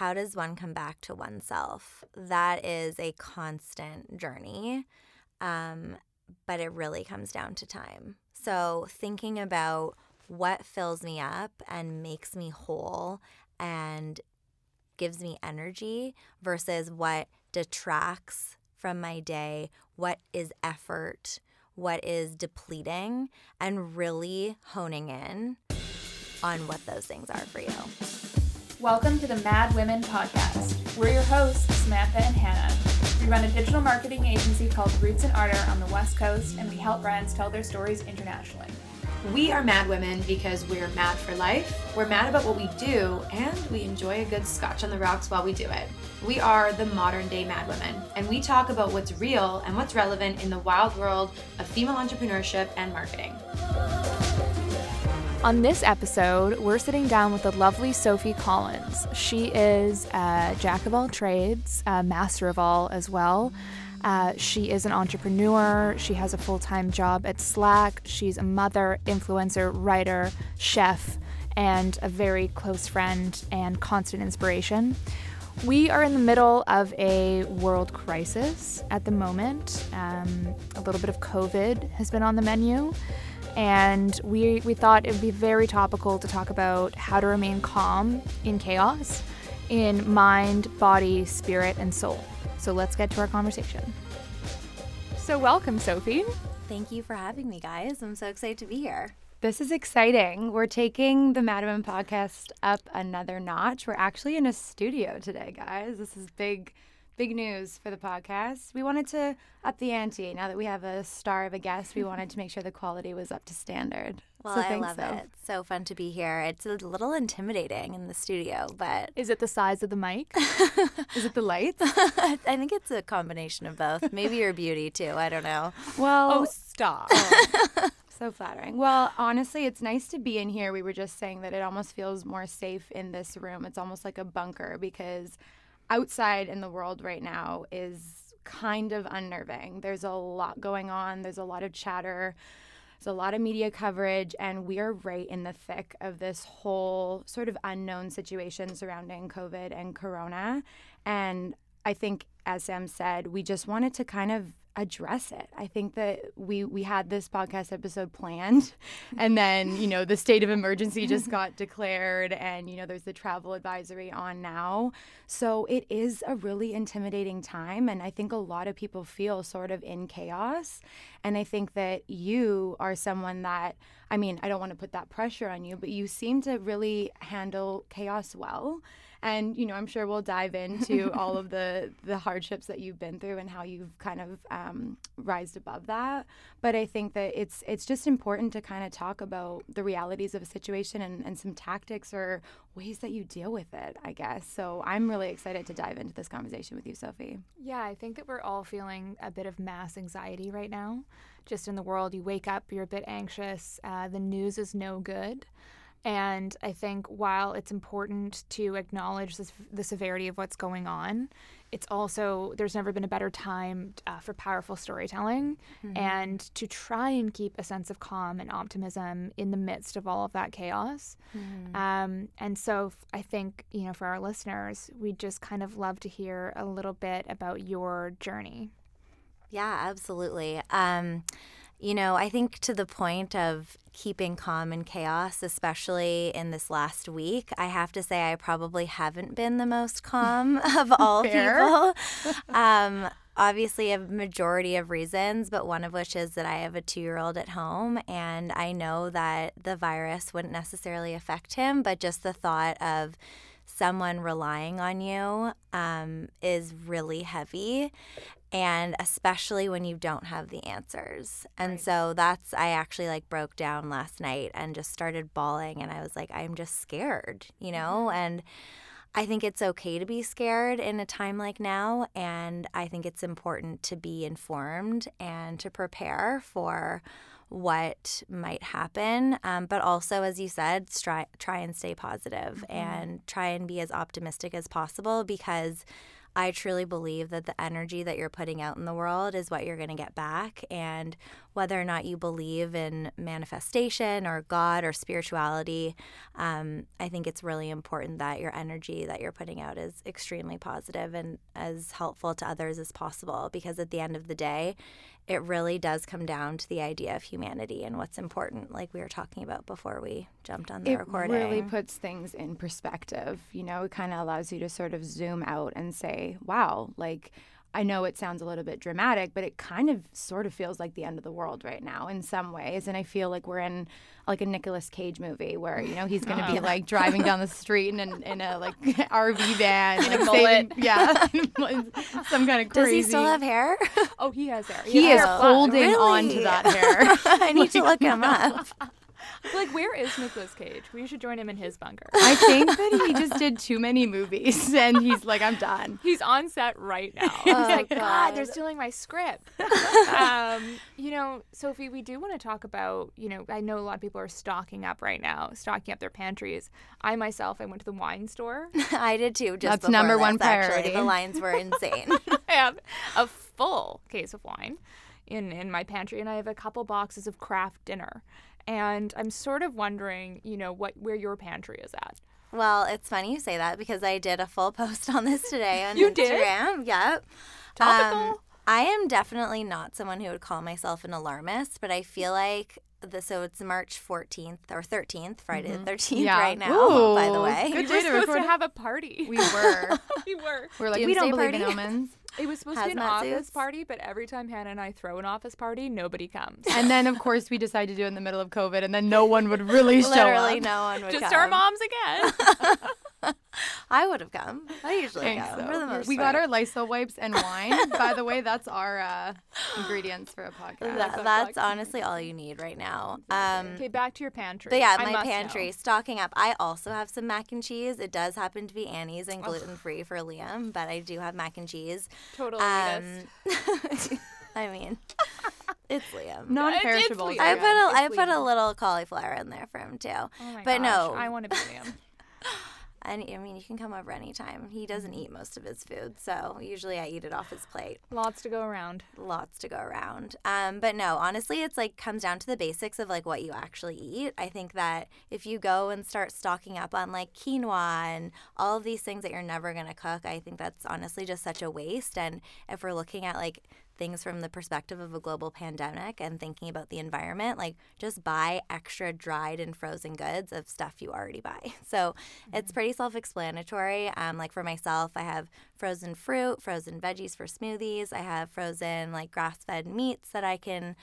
how does one come back to oneself? That is a constant journey, um, but it really comes down to time. So, thinking about what fills me up and makes me whole and gives me energy versus what detracts from my day, what is effort, what is depleting, and really honing in on what those things are for you. Welcome to the Mad Women Podcast. We're your hosts, Samantha and Hannah. We run a digital marketing agency called Roots and Ardor on the West Coast, and we help brands tell their stories internationally. We are mad women because we're mad for life, we're mad about what we do, and we enjoy a good scotch on the rocks while we do it. We are the modern day mad women, and we talk about what's real and what's relevant in the wild world of female entrepreneurship and marketing. On this episode, we're sitting down with the lovely Sophie Collins. She is a jack of all trades, a master of all as well. Uh, she is an entrepreneur. She has a full time job at Slack. She's a mother, influencer, writer, chef, and a very close friend and constant inspiration. We are in the middle of a world crisis at the moment. Um, a little bit of COVID has been on the menu. And we, we thought it would be very topical to talk about how to remain calm in chaos in mind, body, spirit, and soul. So let's get to our conversation. So, welcome, Sophie. Thank you for having me, guys. I'm so excited to be here. This is exciting. We're taking the Mad Women podcast up another notch. We're actually in a studio today, guys. This is big big news for the podcast. We wanted to up the ante. Now that we have a star of a guest, we wanted to make sure the quality was up to standard. Well, so I love so. it. It's so fun to be here. It's a little intimidating in the studio, but is it the size of the mic? is it the lights? I think it's a combination of both. Maybe your beauty too. I don't know. Well, oh, stop. Oh. so flattering. Well, honestly, it's nice to be in here. We were just saying that it almost feels more safe in this room. It's almost like a bunker because outside in the world right now is kind of unnerving. There's a lot going on, there's a lot of chatter, there's a lot of media coverage, and we are right in the thick of this whole sort of unknown situation surrounding COVID and Corona. And I think, as Sam said, we just wanted to kind of address it. I think that we we had this podcast episode planned and then, you know, the state of emergency just got declared and you know there's the travel advisory on now. So it is a really intimidating time and I think a lot of people feel sort of in chaos and I think that you are someone that I mean, I don't want to put that pressure on you, but you seem to really handle chaos well and you know i'm sure we'll dive into all of the the hardships that you've been through and how you've kind of um, rised above that. But i think that it's it's just important to kind of talk about the realities of a situation and, and some tactics or ways that you deal with it i guess. So i'm really excited to dive into this conversation with you sophie. Yeah i think that we're all feeling a bit of mass anxiety right now. Just in the world you wake up you're a bit anxious uh, the news is no good and I think while it's important to acknowledge this, the severity of what's going on, it's also, there's never been a better time uh, for powerful storytelling mm-hmm. and to try and keep a sense of calm and optimism in the midst of all of that chaos. Mm-hmm. Um, and so I think, you know, for our listeners, we'd just kind of love to hear a little bit about your journey. Yeah, absolutely. Um, you know, I think to the point of keeping calm in chaos, especially in this last week, I have to say I probably haven't been the most calm of all people. Um, obviously, a majority of reasons, but one of which is that I have a two year old at home and I know that the virus wouldn't necessarily affect him, but just the thought of someone relying on you um, is really heavy and especially when you don't have the answers. And right. so that's I actually like broke down last night and just started bawling and I was like I'm just scared, you know? Mm-hmm. And I think it's okay to be scared in a time like now and I think it's important to be informed and to prepare for what might happen. Um, but also, as you said, try, try and stay positive mm-hmm. and try and be as optimistic as possible because I truly believe that the energy that you're putting out in the world is what you're going to get back. And whether or not you believe in manifestation or God or spirituality, um, I think it's really important that your energy that you're putting out is extremely positive and as helpful to others as possible. Because at the end of the day, it really does come down to the idea of humanity and what's important, like we were talking about before we jumped on the it recording. It really puts things in perspective. You know, it kind of allows you to sort of zoom out and say, wow, like, I know it sounds a little bit dramatic, but it kind of sort of feels like the end of the world right now in some ways. And I feel like we're in like a Nicolas Cage movie where, you know, he's going to be oh. like driving down the street in, an, in a like RV van. In a like, mullet. saving- yeah. some kind of crazy. Does he still have hair? Oh, he has hair. He has is hair. holding on to that hair. I need to look him up. Like, where is Nicolas Cage? We should join him in his bunker. I think that he just did too many movies and he's like, I'm done. He's on set right now. Oh, He's like, God, God. they're stealing my script. um, you know, Sophie, we do want to talk about, you know, I know a lot of people are stocking up right now, stocking up their pantries. I myself, I went to the wine store. I did too. Just That's number this, one Actually, priority. the lines were insane. I have a full case of wine in, in my pantry, and I have a couple boxes of Kraft Dinner. And I'm sort of wondering, you know, what where your pantry is at. well, it's funny you say that because I did a full post on this today on You did? Instagram. Yep. Topical. Um, I am definitely not someone who would call myself an alarmist, but I feel like the so it's March 14th or 13th, Friday the 13th Yeah. right now, by the way. good we day were to supposed record to have a party. We were. we were. We're like, we Doomsday don't believe in party? omens. It was supposed to be an Hazmat office suits? party, but every time Hannah and I throw an office party, nobody comes. And then, of course, we decided to do it in the middle of COVID, and then no one would really show Literally up. no one would Just come. our moms again. I would have come. I usually Thanks, go though. for the most we part. got our Lysol wipes and wine. By the way, that's our uh, ingredients for a podcast. That- that's honestly all you need right now. Um, okay, back to your pantry. But yeah, I my must pantry know. stocking up. I also have some mac and cheese. It does happen to be Annie's and gluten free for Liam, but I do have mac and cheese. Total Um. I mean, it's Liam. non-perishables. It's I Liam. put a I It's put a little cauliflower in there for him too. Oh my but gosh, no, I want to be Liam. and I mean you can come over anytime. He doesn't eat most of his food, so usually I eat it off his plate. Lots to go around. lots to go around. Um, but no, honestly, it's like comes down to the basics of like what you actually eat. I think that if you go and start stocking up on like quinoa and all of these things that you're never gonna cook, I think that's honestly just such a waste. And if we're looking at like things from the perspective of a global pandemic and thinking about the environment, like just buy extra dried and frozen goods of stuff you already buy. So it's pretty self explanatory. Um, like for myself, I have frozen fruit, frozen veggies for smoothies. I have frozen like grass fed meats that I can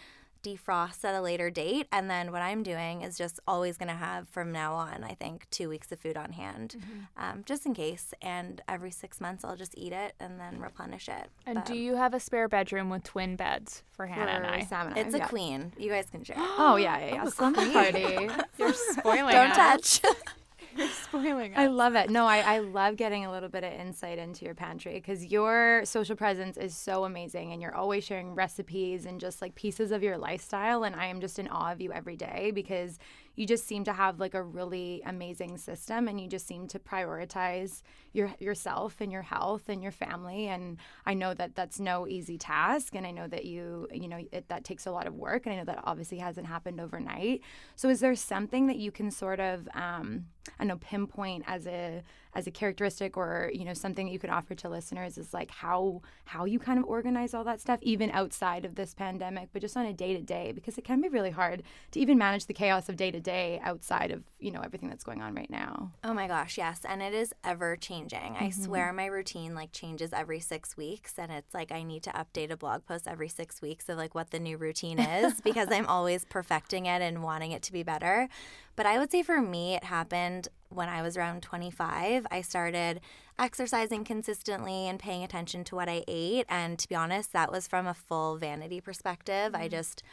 defrost at a later date. And then what I'm doing is just always going to have from now on, I think, two weeks of food on hand, um, just in case. And every six months, I'll just eat it and then replenish it. And But do you have a spare bedroom with twin beds for Hannah and I? Sam and it's a yeah. queen. You guys can share. Oh yeah, yeah, yeah. Slumber party. You're spoiling Don't us. touch. You're spoiling us. I love it. No, I, I love getting a little bit of insight into your pantry because your social presence is so amazing and you're always sharing recipes and just like pieces of your lifestyle. And I am just in awe of you every day because you just seem to have like a really amazing system and you just seem to prioritize your yourself and your health and your family and I know that that's no easy task and I know that you you know it, that takes a lot of work and I know that obviously hasn't happened overnight so is there something that you can sort of um, I don't know pinpoint as a as a characteristic or you know something that you could offer to listeners is like how how you kind of organize all that stuff even outside of this pandemic but just on a day to day because it can be really hard to even manage the chaos of day to day outside of you know everything that's going on right now Oh my gosh, yes. And it is ever changing. I mm-hmm. swear my routine like changes every six weeks. And it's like I need to update a blog post every six weeks of like what the new routine is because I'm always perfecting it and wanting it to be better. But I would say for me, it happened when I was around 25. I started exercising consistently and paying attention to what I ate. And to be honest, that was from a full vanity perspective. I mm-hmm. just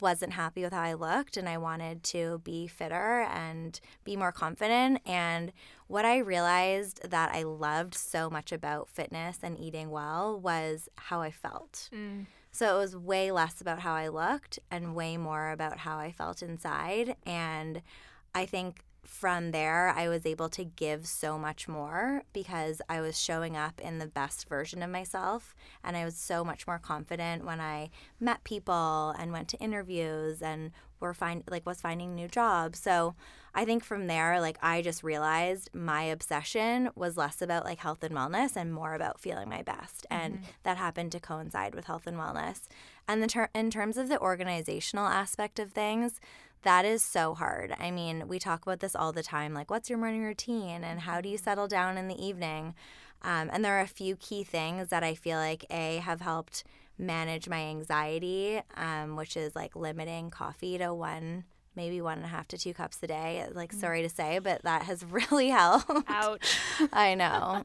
wasn't happy with how I looked and I wanted to be fitter and be more confident. And what I realized that I loved so much about fitness and eating well was how I felt. Mm. So it was way less about how I looked and way more about how I felt inside. And I think from there, I was able to give so much more because I was showing up in the best version of myself. And I was so much more confident when I met people and went to interviews and were find like was finding new jobs. So I think from there, like I just realized my obsession was less about like health and wellness and more about feeling my best. And that happened to coincide with health and wellness. And the ter- in terms of the organizational aspect of things, that is so hard. I mean, we talk about this all the time like, what's your morning routine and how do you settle down in the evening? Um, and there are a few key things that I feel like A, have helped manage my anxiety, um, which is like limiting coffee to one, maybe one and a half to two cups a day. Like, sorry to say, but that has really helped. Ouch. I know.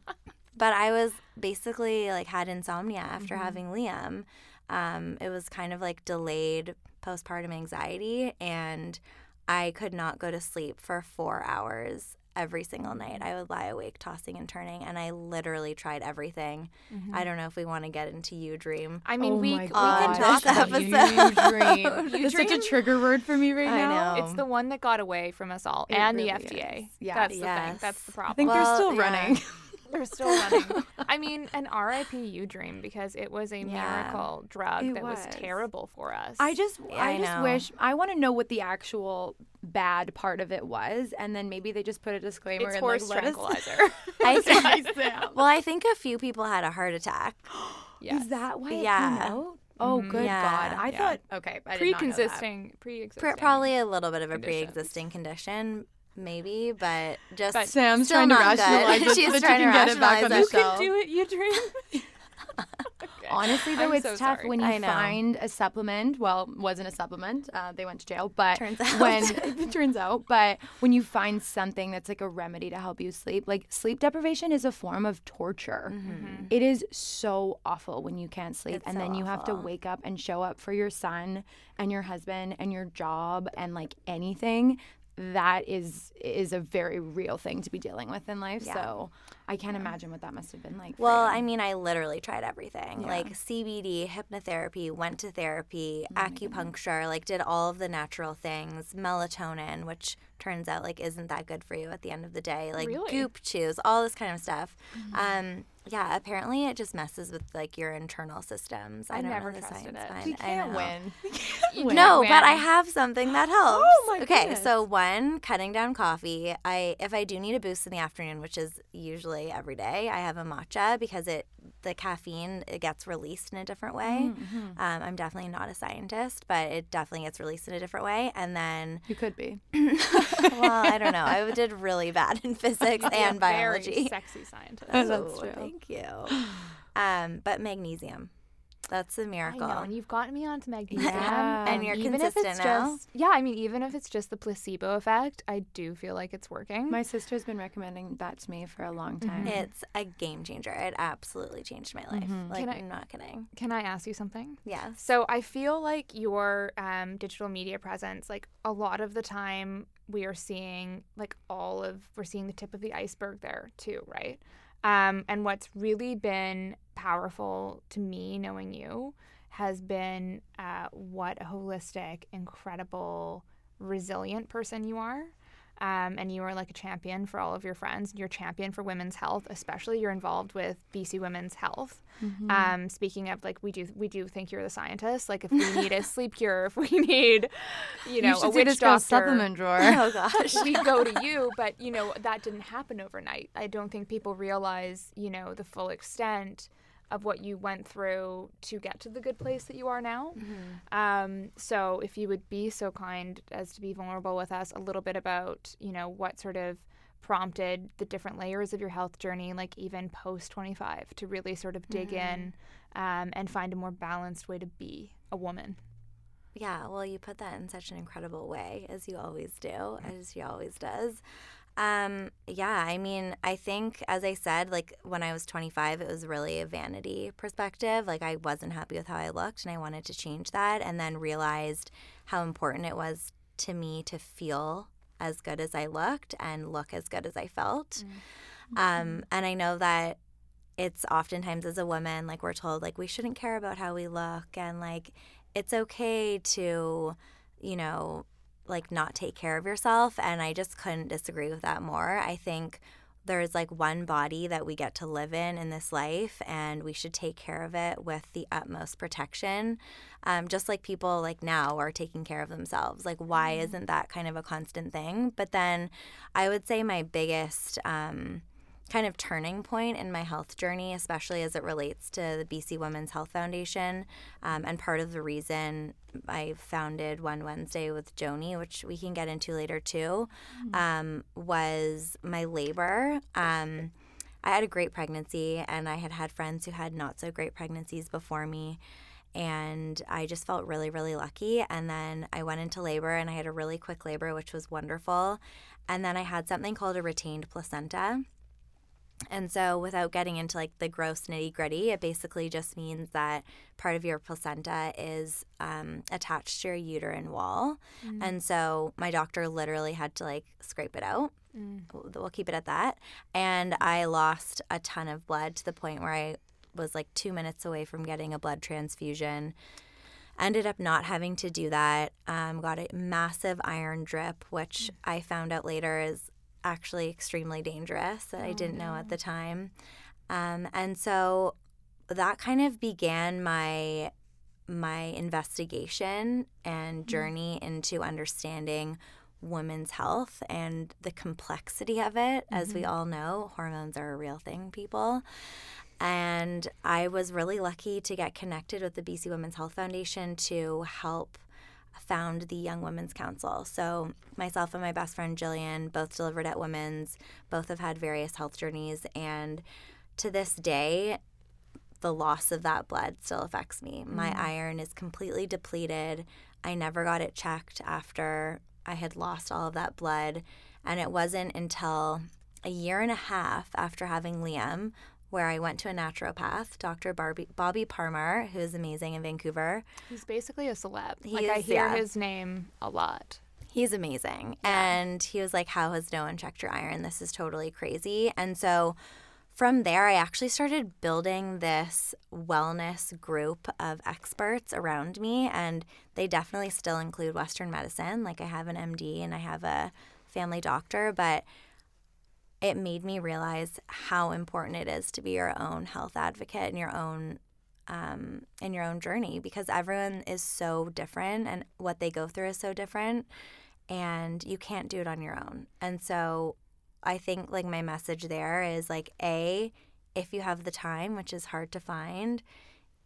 but I was basically like had insomnia after Mm-hmm. having Liam. Um, it was kind of like delayed postpartum anxiety, and I could not go to sleep for four hours every single night. I would lie awake, tossing and turning, and I literally tried everything. I don't know if we want to get into uDream. Mm-hmm. I mean, oh we, my we can talk this about You- you. episode. uDream. It's such a trigger word for me right I now. know. It's the one that got away from us all It and the FDA. is. Yeah. That's the thing. That's the problem. I think Well, they're still yeah. running. They're still running. I mean, an RIP uDream because it was a Yeah. miracle drug that was. was. terrible for us. I just, I, I just wish I want to know what the actual bad part of it was, and then maybe they just put a disclaimer it's and horse like, tranquilizer. I think, well, I think a few people had a heart attack. yes. Is that why it Yeah. came out? Oh, mm-hmm. good Yeah. God! I Yeah. thought okay, I did not pre-consisting? Pre-existing. Pr- Probably a little bit of a conditions. pre-existing condition, maybe, but just But Sam's still trying to not good. rationalize it She's that you trying to can get back rationalize on it. the You can do it. uDream. Okay. Honestly, though, I'm it's so tough sorry. when you find a supplement. Well, wasn't a supplement. Uh, they went to jail, but Turns out. when it turns out, but when you find something that's like a remedy to help you sleep, like sleep deprivation is a form of torture. It is so awful when you can't sleep, It's and so then you have to wake up and show up for your son and your husband and your job and like anything. That is is a very real thing to be dealing with in life. Yeah. So I can't imagine what that must have been like. Well. I mean, I literally tried everything like CBD, hypnotherapy, went to therapy, Oh acupuncture, like did all of the natural things, melatonin, which turns out like isn't that good for you at the end of the day, like Really? goop chews, all this kind of stuff. Mm-hmm. Um, yeah, apparently it just messes with like your internal systems. I, I don't never know the trusted science it. behind we I can't know. win. You win. No, can't but I have something that oh helps. Oh, my Okay, goodness. so one, cutting down coffee. I if I do need a boost in the afternoon, which is usually every day, I have a matcha because it the caffeine it gets released in a different way. Mm-hmm. Um, I'm definitely not a scientist, but it definitely gets released in a different way. And then, You could be. well, I don't know. I did really bad in physics You'd be and very biology. sexy scientist. That's Oh, true. Thank you. Um, but magnesium, that's a miracle. I know, and you've gotten me onto magnesium. Yeah. And you're even if consistent it's now? just yeah, I mean, even if it's just the placebo effect, I do feel like it's working. My sister's been recommending that to me for a long time. It's a game changer. It absolutely changed my life. Like, Can I- I'm not kidding. Can I ask you something? Yes. So I feel like your um, digital media presence, like a lot of the time, we are seeing like all of we're seeing the tip of the iceberg there too, right? Um, and what's really been powerful to me, knowing you, has been uh, what a holistic, incredible, resilient person you are. Um, and you are like a champion for all of your friends. You're a champion for women's health, especially you're involved with BC Women's Health. Um, speaking of like, we do we do think you're the scientist. Like, if we need a sleep cure, if we need, you know, you a witch doctor, supplement drawer. oh gosh. we go to you. But you know, that didn't happen overnight. I don't think people realize, you know, the full extent of what you went through to get to the good place that you are now. Um, so if you would be so kind as to be vulnerable with us a little bit about, you know, what sort of prompted the different layers of your health journey, like even post 25, to really sort of dig in um, and find a more balanced way to be a woman. Yeah, well, you put that in such an incredible way, as you always do, as she always does. Um, yeah, I mean, I think, as I said, like when I was 25, it was really a vanity perspective. Like, I wasn't happy with how I looked and I wanted to change that, and then realized how important it was to me to feel as good as I looked and look as good as I felt. Um, and I know that it's oftentimes as a woman, like we're told, like we shouldn't care about how we look, and like it's okay to, you know, like not take care of yourself and I just couldn't disagree with that more. I think there's like one body that we get to live in in this life and we should take care of it with the utmost protection um, just like people like now are taking care of themselves like why Mm-hmm. isn't that kind of a constant thing but then i would say my biggest um, kind of turning point in my health journey, especially as it relates to the BC Women's Health Foundation. Um, and part of the reason I founded One Wednesday with Joni, which we can get into later too, um, was my labor. Um, I had a great pregnancy, and I had had friends who had not so great pregnancies before me. And I just felt really, really lucky. And then I went into labor and I had a really quick labor, which was wonderful. And then I had something called a retained placenta. And so, without getting into like the gross nitty gritty, it basically just means that part of your placenta is um, attached to your uterine wall. And so, my doctor literally had to like scrape it out. We'll we'll keep it at that. And I lost a ton of blood to the point where I was like two minutes away from getting a blood transfusion. Ended up not having to do that. Um, got a massive iron drip, which I found out later is actually extremely dangerous that I didn't know at the mm. time. Um, and so that kind of began my my investigation and mm. journey into understanding women's health and the complexity of it. As we mm-hmm. all know, hormones are a real thing, people. And I was really lucky to get connected with the BC Women's Health Foundation to help found the Young Women's Council. So, myself and my best friend Jillian both delivered at Women's, both have had various health journeys. And to this day, the loss of that blood still affects me. My mm. iron is completely depleted. I never got it checked after I had lost all of that blood. And it wasn't until a year and a half after having Liam where I went to a naturopath, Dr. Barbie, Bobby Parmer, who is amazing in Vancouver. He's basically a celeb. He like I hear yeah. his name a lot. He's amazing. And he was like, How has no one checked your iron? This is totally crazy. And so from there, I actually started building this wellness group of experts around me. And they definitely still include Western medicine. Like I have an MD and I have a family doctor, but it made me realize how important it is to be your own health advocate and your own um, in your own journey because everyone is so different and what they go through is so different and you can't do it on your own. And so I think like my message there is like a if you have the time, which is hard to find,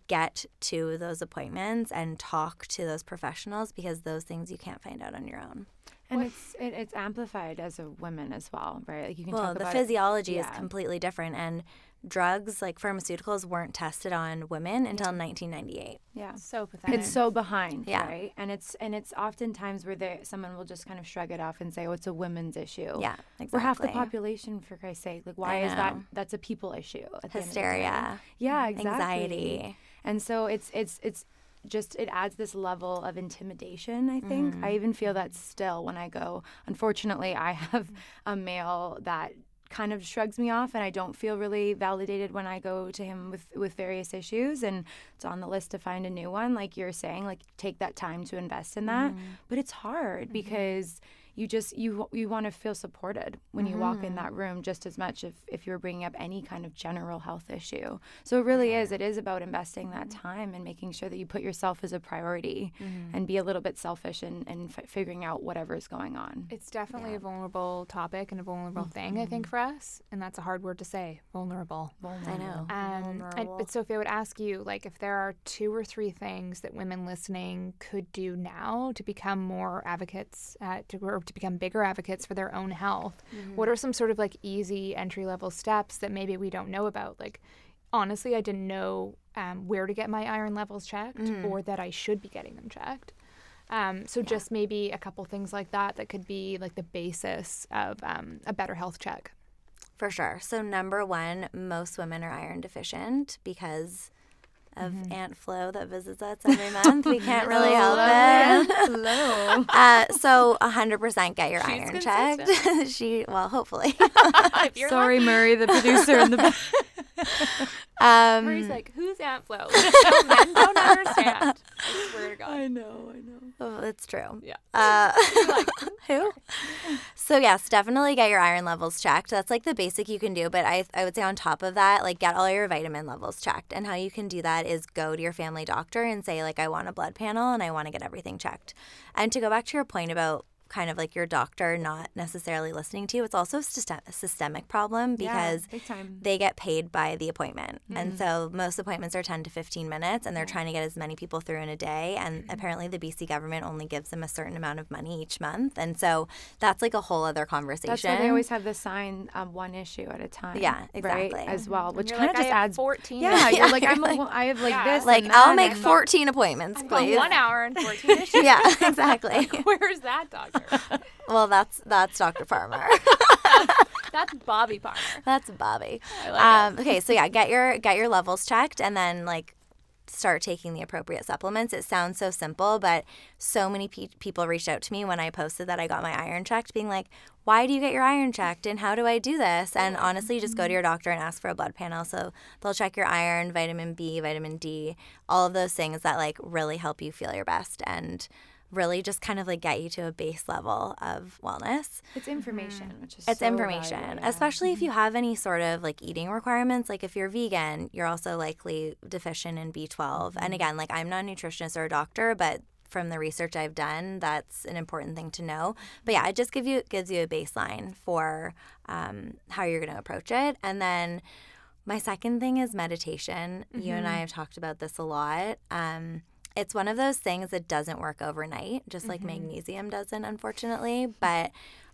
get to those appointments and talk to those professionals because those things you can't find out on your own. And it's it, it's amplified as a woman as well, right? Like you can Well, talk the about it- physiology is completely different and drugs like pharmaceuticals weren't tested on women until 1998. Yeah. So pathetic. It's so behind, Yeah. right? And it's and it's oftentimes where they someone will just kind of shrug it off and say, "Oh, it's a women's issue." Yeah, exactly. We're half the population, for Christ's sake. Like, why is that? That's a people issue. at the end of the day. Hysteria, Yeah, exactly. anxiety. And so it's it's it's just it adds this level of intimidation, I think. I mm-hmm. even feel that still when I go. Unfortunately, I have a male that kind of shrugs me off and I don't feel really validated when I go to him with with various issues and it's on the list to find a new one like you're saying like take that time to invest in that mm-hmm. but it's hard mm-hmm. because you just you you want to feel supported when you walk in that room just as much if if you're bringing up any kind of general health issue so it really is it is about investing that time and making sure that you put yourself as a priority and be a little bit selfish and and f- figuring out whatever is going on It's definitely a vulnerable topic and a vulnerable thing, I Mm-hmm. think, for us. And that's a hard word to say vulnerable. I know. Um, and, but Sophie, I would ask you, like, if there are two or three things that women listening could do now to become more advocates, uh, to, or to become bigger advocates for their own health, what are some sort of like easy entry level steps that maybe we don't know about? Like, honestly, I didn't know um, where to get my iron levels checked or that I should be getting them checked. Um, so just maybe a couple things like that that could be like the basis of um, a better health check. For sure. So number one, most women are iron deficient because of Mm-hmm. Aunt Flo that visits us every month. We can't really help it. hello Uh, so 100% get your She's imen consistent. checked. she, well, hopefully. If you're sorry murray the producer in the back Um, Marie's like, who's Aunt Flo? men don't understand. I swear to God. I know i know oh, it's true. Yeah. Uh, who? So yes, definitely get your iron levels checked. That's like the basic you can do. But I, I would say on top of that, like get all your vitamin levels checked. And how you can do that is go to your family doctor and say like I want a blood panel and I want to get everything checked. And to go back to your point about kind of like your doctor not necessarily listening to you, it's also a systemic problem because yeah, they get paid by the appointment. Mm-hmm. And so most appointments are 10 to 15 minutes and they're trying to get as many people through in a day. And mm-hmm. apparently the BC government only gives them a certain amount of money each month. And so that's like a whole other conversation. That's why they always have the sign um, one issue at a time. Yeah, exactly. Right? As well, which kind of like, just adds 14. Yeah, you're like, I'm a, I have like yeah. this. Like, I'll make 14 appointments, please. One hour and 14 issues. yeah, exactly. Where's that doctor? Well, that's that's Dr. Farmer. that's Bobby Farmer. That's Bobby. Like um, okay, so yeah, get your get your levels checked, and then like start taking the appropriate supplements. It sounds so simple, but so many pe- people reached out to me when I posted that I got my iron checked, being like, "Why do you get your iron checked? And how do I do this?" And honestly, just go to your doctor and ask for a blood panel. So they'll check your iron, vitamin B, vitamin D, all of those things that like really help you feel your best and really just kind of like get you to a base level of wellness. It's information, mm-hmm. which is it's so information, valuable, yeah. especially if you have any sort of like eating requirements. Like if you're vegan, you're also likely deficient in B12. Mm-hmm. And again, like I'm not a nutritionist or a doctor, but from the research I've done, that's an important thing to know. But yeah, it just give you gives you a baseline for um, how you're going to approach it, and then. My second thing is meditation. Mm-hmm. You and I have talked about this a lot. Um, it's one of those things that doesn't work overnight, just like mm-hmm. magnesium doesn't, unfortunately. But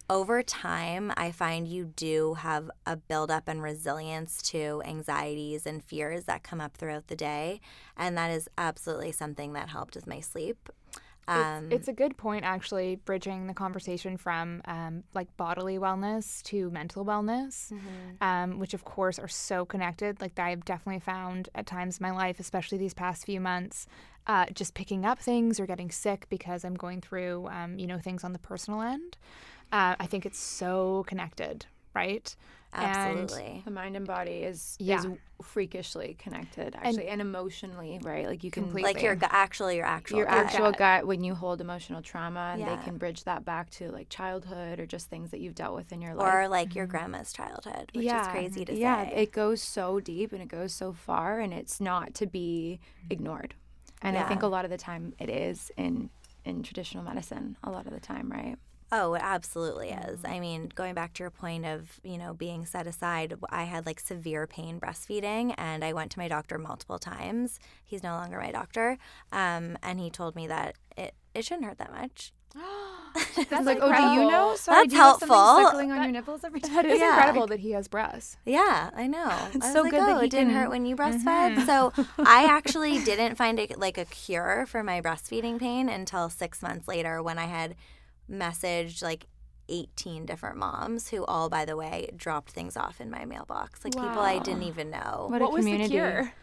over time, I find you do have a buildup and resilience to anxieties and fears that come up throughout the day. And that is absolutely something that helped with my sleep. Um, it's, it's, a good point, actually, bridging the conversation from um, like bodily wellness to mental wellness, mm-hmm. um, which of course are so connected. Like I've definitely found at times in my life, especially these past few months, uh, just picking up things or getting sick because I'm going through, um, you know, things on the personal end. Uh, I think it's so connected, right? Absolutely. And the mind and body is yeah. is freakishly connected actually and, and emotionally, right? Like you can completely. like your actually your actual your gut. actual gut when you hold emotional trauma and yeah. they can bridge that back to like childhood or just things that you've dealt with in your life. Or like your mm-hmm. grandma's childhood, which yeah. is crazy to yeah, say. Yeah, it goes so deep and it goes so far and it's not to be ignored. And. I think a lot of the time it is in in traditional medicine a lot of the time, right? Oh, it absolutely is. I mean, going back to your point of, you know, being set aside, I had like severe pain breastfeeding and I went to my doctor multiple times. He's no longer my doctor. Um, and he told me that it, it shouldn't hurt that much. That's like, oh, do you know? Sorry, That's helpful. Suckling on that, your nipples every time. That is yeah. incredible that he has breasts. Yeah, I know. It's I so like, good oh, that he it didn't can... hurt when you breastfed. Mm-hmm. So I actually didn't find it like a cure for my breastfeeding pain until six months later when I had messaged like 18 different moms who all, by the way, dropped things off in my mailbox. Like wow. people I didn't even know. What, what a community. was the cure?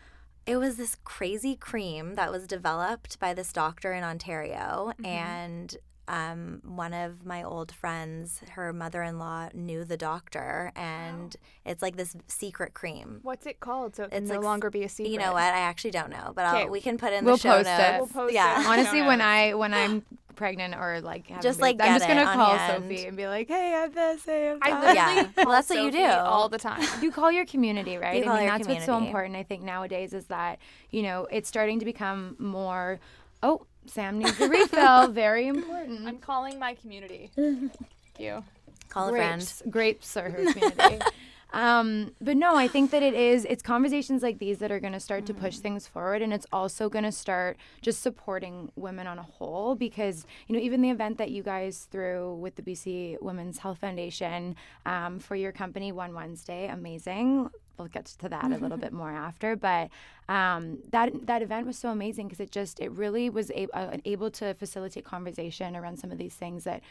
It was this crazy cream that was developed by this doctor in Ontario. Mm-hmm. And um, one of my old friends, her mother in law knew the doctor, and wow. it's like this secret cream. What's it called? So it it's no like, longer be a secret. You know what? I actually don't know, but we can put in we'll the show post notes. It. We'll post yeah. it. Honestly, when I when I'm pregnant or like just like I'm just gonna call. Sophie and be like, "Hey, I have this. Hey, I have yeah. well, that's what you do all the time. You call your community, right? You I mean, that's community. what's so important. I think nowadays is that you know it's starting to become more. Oh, Sam needs a refill. Very important. I'm calling my community. Thank you. Call grapes. a friend. Grapes are her community. Um, but no, I think that it is, it's conversations like these that are going to start mm-hmm. to push mm. things forward. And it's also going to start just supporting women on a whole because, you know, even the event that you guys threw with the BC Women's Health Foundation um, for your company one Wednesday, amazing. We'll get to that a little bit more after, but um, that that event was so amazing because it just it really was a, uh, able to facilitate conversation around some of these things that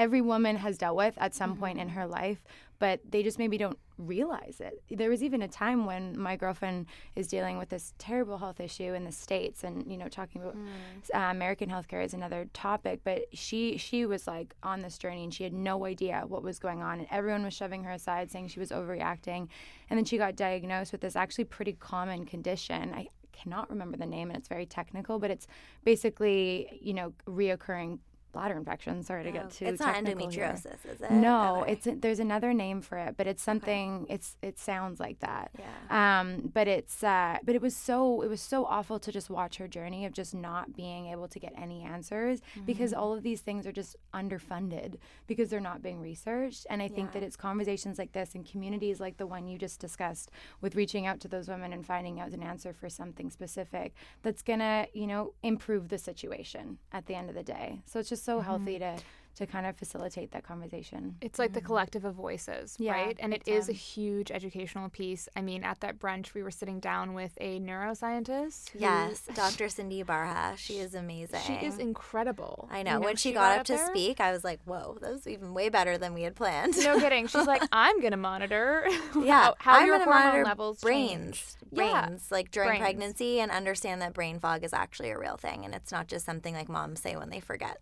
every woman has dealt with at some mm-hmm. point in mm-hmm. her life, but they just maybe don't realize it. There was even a time when my girlfriend is dealing with this terrible health issue in the states, and you know, talking about mm. uh, American healthcare is another topic. But she she was like on this journey, and she had no idea what was going on, and everyone was shoving her aside, saying she was overreacting, and then she got diagnosed with this actually pretty common condition. I cannot remember the name and it's very technical, but it's basically, you know, reoccurring bladder infection. Sorry to get too it's not technical here. endometriosis, is it? No, Okay. it's there's another name for it, but it's something. It's it sounds like that. Yeah. Um, but it's uh, but it was so it was so awful to just watch her journey of just not being able to get any answers because Mm-hmm. all of these things are just underfunded because they're not being researched. And I think Yeah. that it's conversations like this and communities like the one you just discussed with reaching out to those women and finding out an answer for something specific that's gonna you know improve the situation at the end of the day. So it's just so healthy mm-hmm. to to kind of facilitate that conversation. It's like the mm-hmm. collective of voices, Yeah, right? And it is big is a um, huge educational piece. I mean, at that brunch, we were sitting down with a neuroscientist. who- Yes, Dr. Cindy Barha. She is amazing. She is incredible. I You know. when who she got up to there? speak, I was like, "Whoa, that was even way better than we had planned." No kidding. She's like, I'm gonna monitor yeah, how, how I'm your hormone monitor levels brains, change. brains, Yeah. like during brains. pregnancy, and understand that brain fog is actually a real thing, and it's not just something like moms say when they forget.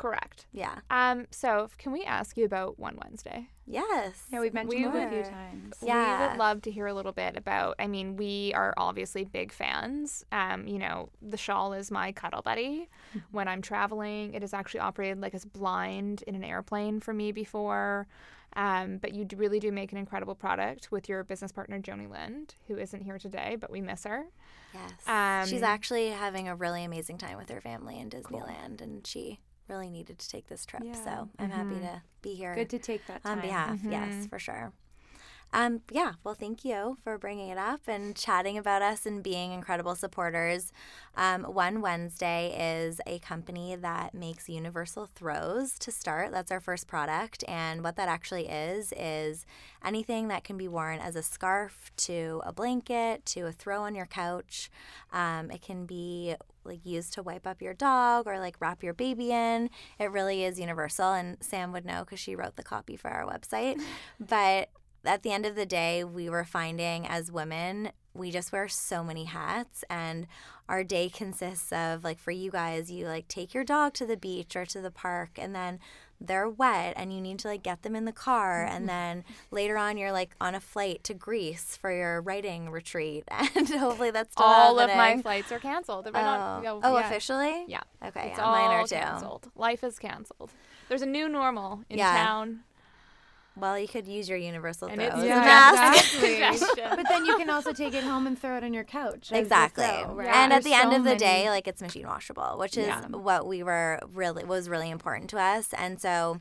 Correct. Yeah. Um. So, can we ask you about One Wednesday? Yes. Yeah, we've mentioned it a few times. We Yeah. would love to hear a little bit about. I mean, we are obviously big fans. Um, you know, the shawl is my cuddle buddy when I'm traveling. It has actually operated like as blind in an airplane for me before. Um, but you really do make an incredible product with your business partner Joni Lind, who isn't here today, but we miss her. Yes. Um, She's actually having a really amazing time with her family in Disneyland, and she really needed to take this trip. Yeah. So I'm happy to be here Good to take that time. on behalf. Yes, for sure. Um, yeah, well, thank you for bringing it up and chatting about us and being incredible supporters. Um, One Wednesday is a company that makes universal throws to start. That's our first product. And what that actually is, is anything that can be worn as a scarf to a blanket to a throw on your couch. Um, it can be like used to wipe up your dog or like wrap your baby in. It really is universal. And Sam would know because she wrote the copy for our website. But at the end of the day, we were finding as women, we just wear so many hats and our day consists of like for you guys, you like take your dog to the beach or to the park and then they're wet and you need to like get them in the car and mm-hmm. then later on you're like on a flight to Greece for your writing retreat and hopefully that's still all of my flights are canceled. If Oh, not, oh, yeah. officially? Yeah. Okay, It's yeah, all mine are too. canceled. Life is canceled. There's a new normal in Yeah. town. Well, you could use your universal And throws. it's as Yeah, exactly. Suggestion. but then you can also take it home and throw it on your couch. as a Exactly. throw, right? And at There's the end so of the many- day, like it's machine washable, which is Yeah. what we were really was really important to us. And so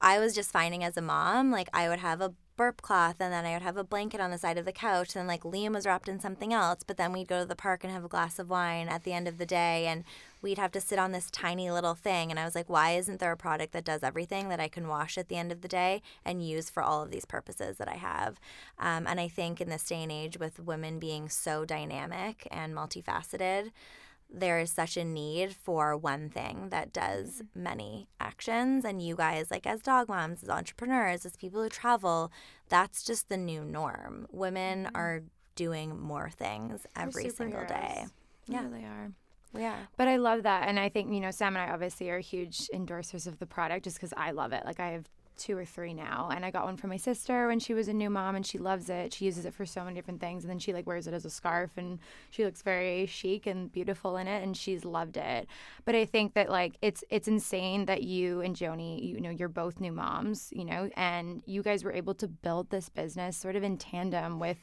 I was just finding as a mom, like I would have a burp cloth and then I would have a blanket on the side of the couch and like Liam was wrapped in something else, but then we'd go to the park and have a glass of wine at the end of the day and we'd have to sit on this tiny little thing and I was like, why isn't there a product that does everything that I can wash at the end of the day and use for all of these purposes that I have? Um, and I think in this day and age with women being so dynamic and multifaceted, there is such a need for one thing that does many actions and you guys like as dog moms as entrepreneurs as people who travel that's just the new norm women are doing more things every single day Yeah, Yeah. they are. Are But I love that, and I think you know Sam and I obviously are huge endorsers of the product just because I love it. Like I have two or three now, and I got one for my sister when she was a new mom, and she loves it. She uses it for so many different things, and then she like wears it as a scarf, and she looks very chic and beautiful in it, and she's loved it. But I think that like it's it's insane that you and Joni, you know, you're both new moms, you know, and you guys were able to build this business sort of in tandem with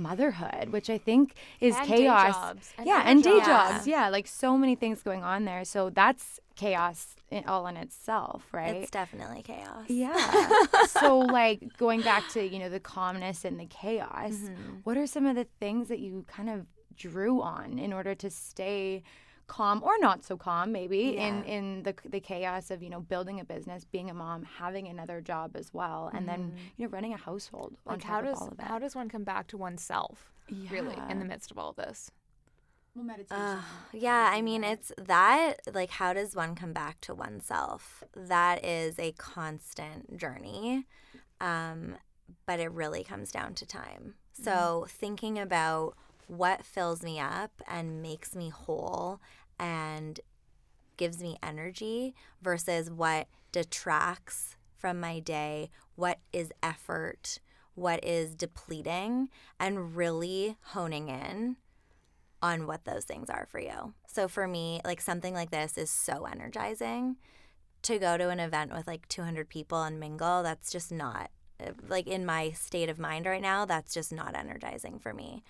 motherhood, which I think is And chaos. And yeah, and day jobs. jobs. Yeah, like so many things going on there. So that's chaos in, all in itself, right? it's definitely chaos yeah. so like going back to, you know, the calmness and the chaos, Mm-hmm. what are some of the things that you kind of drew on in order to stay calm or not so calm maybe in Yeah. in the the chaos of, you know, building a business, being a mom, having another job as well, and then, you know, running a household on Like top how of does all of that. how does one come back to oneself really in the midst of all of this? well, meditation. Uh, yeah, I mean, it's that, like, how does one come back to oneself? That is a constant journey. Um, but it really comes down to time. So, thinking about what fills me up and makes me whole and gives me energy versus what detracts from my day, what is effort, what is depleting, and really honing in on what those things are for you. So for me, like something like this is so energizing. To go to an event with like 200 people and mingle, that's just not like in my state of mind right now, that's just not energizing for me.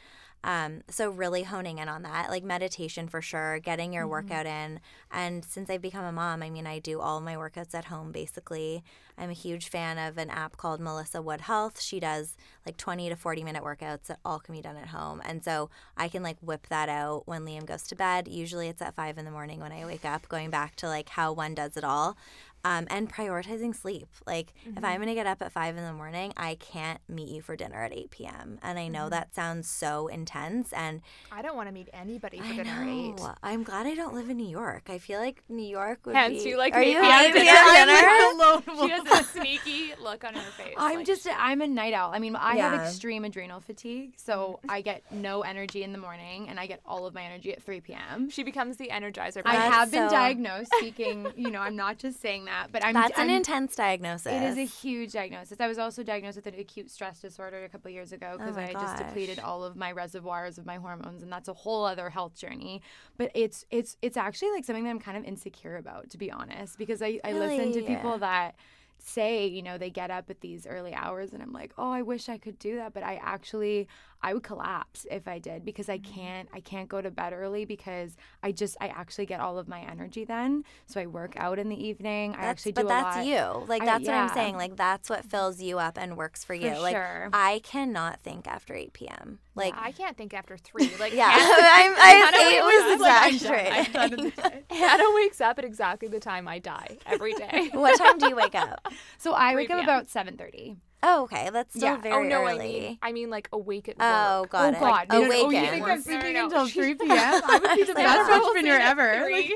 Um, so really honing in on that, like meditation for sure, getting your mm-hmm. workout in. And since I've become a mom, I mean, I do all my workouts at home basically. I'm a huge fan of an app called Melissa Wood Health. She does like 20 to 40 minute workouts that all can be done at home. And so I can like whip that out when Liam goes to bed. Usually it's at five in the morning when I wake up, going back to like how one does it all um, and prioritizing sleep. Like, mm-hmm. if I'm going to get up at five in the morning, I can't meet you for dinner at 8 p.m. And I know mm-hmm. that sounds so intense. And I don't want to meet anybody for I dinner know. at 8. I'm glad I don't live in New York. I feel like New York would Hence, be. you like Are you having dinner? dinner? she has a sneaky look on her face. I'm like, just, I'm a night owl. I mean, I yeah. have extreme adrenal fatigue. So mm-hmm. I get no energy in the morning and I get all of my energy at 3 p.m. She becomes the energizer. I have been so... diagnosed speaking, you know, I'm not just saying that, but I'm. That's I'm an intense diagnosis. It is a huge diagnosis. I was also diagnosed with an acute stress disorder a couple years ago because oh I gosh. just depleted all of my reservoirs of my hormones, and that's a whole other health journey. But it's it's it's actually like something that I'm kind of insecure about, to be honest, because I, I really? listen to people that say, you know, they get up at these early hours and I'm like, "Oh, I wish I could do that." But I actually I would collapse if I did because I mm-hmm. can't I can't go to bed early because I just I actually get all of my energy then. So I work out in the evening. That's, I actually do But that's lot. you. Like that's I, yeah. what I'm saying. Like that's what fills you up and works for you. For like sure. I cannot think after 8 p.m. Like yeah, I can't think after 3. Like Yeah. I'm I, 8 was exaggerating. Hannah wakes up at exactly the time I die every day. what time do you wake up? So I wake up about 7:30. Oh, okay. That's still yeah. Oh, very oh, no, early. I mean, I mean like awake at oh, work. Oh, got oh, it. God. Like, awaken. Oh, you think I'm sleeping no, no, no. until 3 p.m.? I would be the best entrepreneur ever. Like,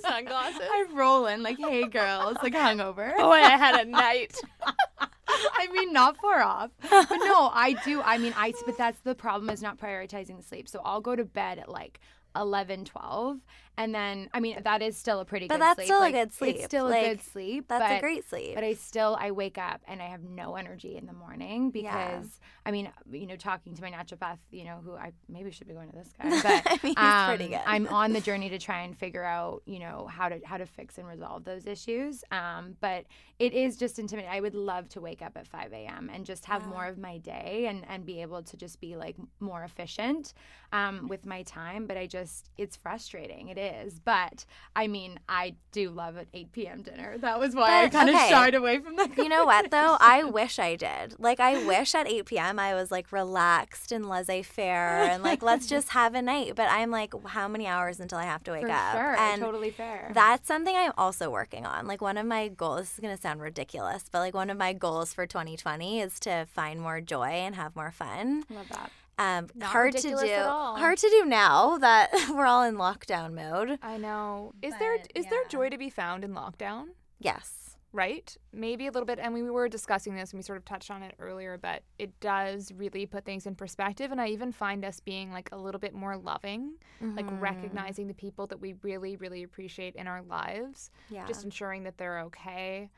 sunglasses. I'm rolling like, hey, girls, like hungover. Oh, I had a night. I mean, not far off. But no, I do. I mean, I, but that's the problem is not prioritizing the sleep. So I'll go to bed at like 11, 12. And then, I mean, that is still a pretty but good sleep. But that's still like, a good sleep. It's still like, a good sleep. That's but, a great sleep. But I still, I wake up and I have no energy in the morning because, yeah. I mean, you know, talking to my naturopath, you know, who I maybe should be going to this guy, but I mean, um, pretty good. I'm on the journey to try and figure out, you know, how to how to fix and resolve those issues. Um, but it is just intimidating. I would love to wake up at 5 a.m. and just have yeah. more of my day and and be able to just be like more efficient um, with my time. But I just, it's frustrating. It is, but I mean, I do love an 8 p.m. dinner. That was why but, I kind of okay. shied away from that. You know what, though? I wish I did. Like, I wish at 8 p.m. I was like relaxed and laissez faire and like, let's just have a night. But I'm like, how many hours until I have to wake For up? Sure, and totally fair. That's something I'm also working on. Like, one of my goals, this is going to sound ridiculous, but like, one of my goals for 2020 is to find more joy and have more fun. Love that. Um, hard to do. Hard to do now that we're all in lockdown mode. I know. Is but, there is yeah. there joy to be found in lockdown? Yes. Right? Maybe a little bit. And we were discussing this and we sort of touched on it earlier, but it does really put things in perspective. And I even find us being like a little bit more loving, mm-hmm. like recognizing the people that we really, really appreciate in our lives. Yeah. Just ensuring that they're okay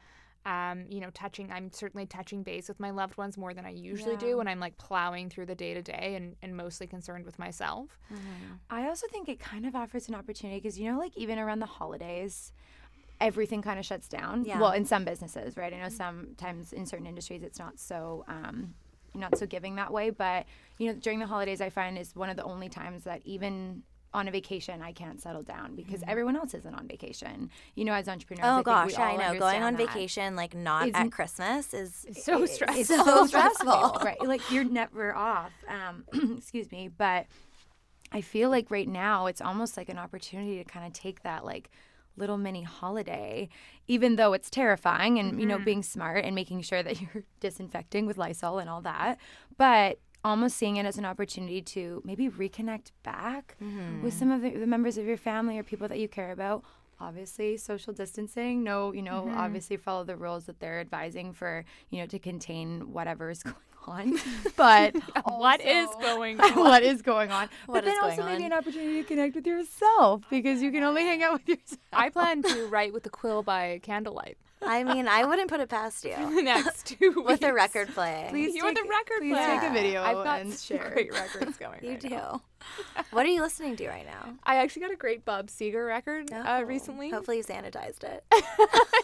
um, you know, touching, I'm certainly touching base with my loved ones more than I usually yeah. do when I'm like plowing through the day to day and and mostly concerned with myself. Mm-hmm. I also think it kind of offers an opportunity because, you know, like even around the holidays, everything kind of shuts down. Yeah. Well, in some businesses, right? I know sometimes in certain industries it's not so. Um, not so giving that way, but you know, during the holidays, I find is one of the only times that even on a vacation I can't settle down because mm-hmm. everyone else isn't on vacation. You know, as entrepreneurs. Oh I gosh, I know. Going on vacation like not at Christmas is so stressful. It's so stressful. right. Like you're never off. Um, excuse me, but I feel like right now it's almost like an opportunity to kind of take that like little mini holiday even though it's terrifying and mm-hmm. you know mm-hmm. being smart and making sure that you're disinfecting with Lysol and all that but almost seeing it as an opportunity to maybe reconnect back mm-hmm. with some of the, the, members of your family or people that you care about. Obviously, social distancing. No, you know, mm-hmm. obviously follow the rules that they're advising for, you know, to contain whatever is going on. But also, what is going on? what is going on? What but then also maybe an opportunity to connect with yourself because you can only hang out with yourself. I plan to write with the quill by candlelight. I mean, I wouldn't put it past you. the next two weeks. With a record playing. Please You want the take- record please player. take a video I've got and share. great records going. You right do. now. what are you listening to right now? I actually got a great Bob Seger record uh, Oh, recently. Hopefully you sanitized it.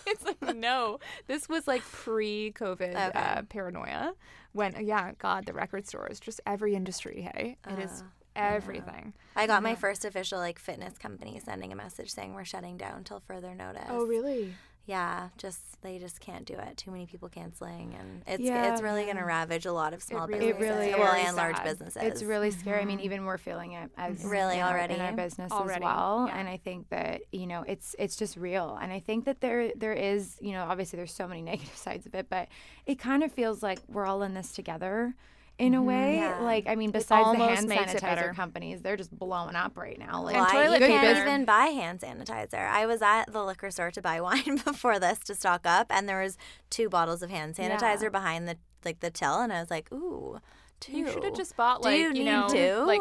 it's like no, this was like pre-COVID uh, paranoia. When yeah, God, the record stores, just every industry. Hey, it is Uh, everything. I got my first official like fitness company sending a message saying we're shutting down till further notice. Oh really? Yeah, just they just can't do it. Too many people canceling, and it's Yeah. it's really going to ravage a lot of small really businesses. It really well, is and large businesses. It's really scary. I mean, even we're feeling it as Really in our- already? in our business Already, as well. yeah. And I think that you know it's it's just real. And I think that there there is you know obviously there's so many negative sides of it, but it kind of feels like we're all in this together. In a mm-hmm. way, Yeah. like I mean, besides the hand makes it better. sanitizer companies, they're just blowing up right now. Like, Well, toilet you can't even buy hand sanitizer. I was at the liquor store to buy wine before this to stock up, and there was two bottles of hand sanitizer Yeah. behind the like the till, and I was like, "Ooh, two. You should have just bought Do like you you, need know to? like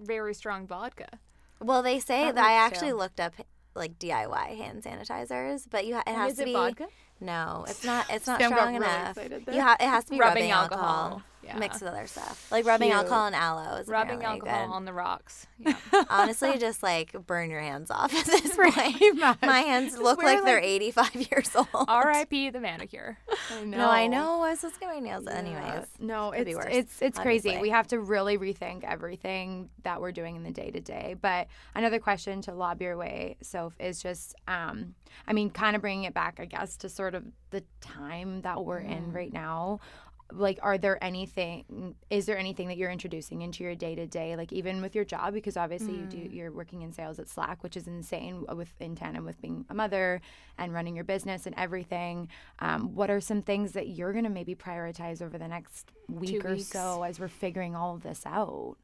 very strong vodka. Well, they say That that I actually too. looked up like DIY hand sanitizers, but you ha- it has is to it be vodka? no, it's not. It's not Sam strong really enough. excited You ha- it has to be Rubbing rubbing, alcohol, alcohol, yeah. mixed with other stuff, like rubbing Cute. alcohol and aloe. Is Rubbing alcohol good. on the rocks. Yeah. Honestly, just like burn your hands off at this point. My hands look wear, like they're like- 85 years old. R.I.P. the manicure. I No, I know. I was supposed to get my nails. Anyways, no, it's worse, it's it's crazy. We have to really rethink everything that we're doing in the day to day. But another question to lob your way, Soph, is just, um, I mean, kind of bringing it back, I guess, to sort of the time that we're in right now. Like, are there anything? Is there anything that you're introducing into your day to day, like even with your job? Because obviously you do, you're working in sales at Slack, which is insane with in tandem with being a mother and running your business and everything. Um, what are some things that you're going to maybe prioritize over the next week or weeks. so as we're figuring all of this out?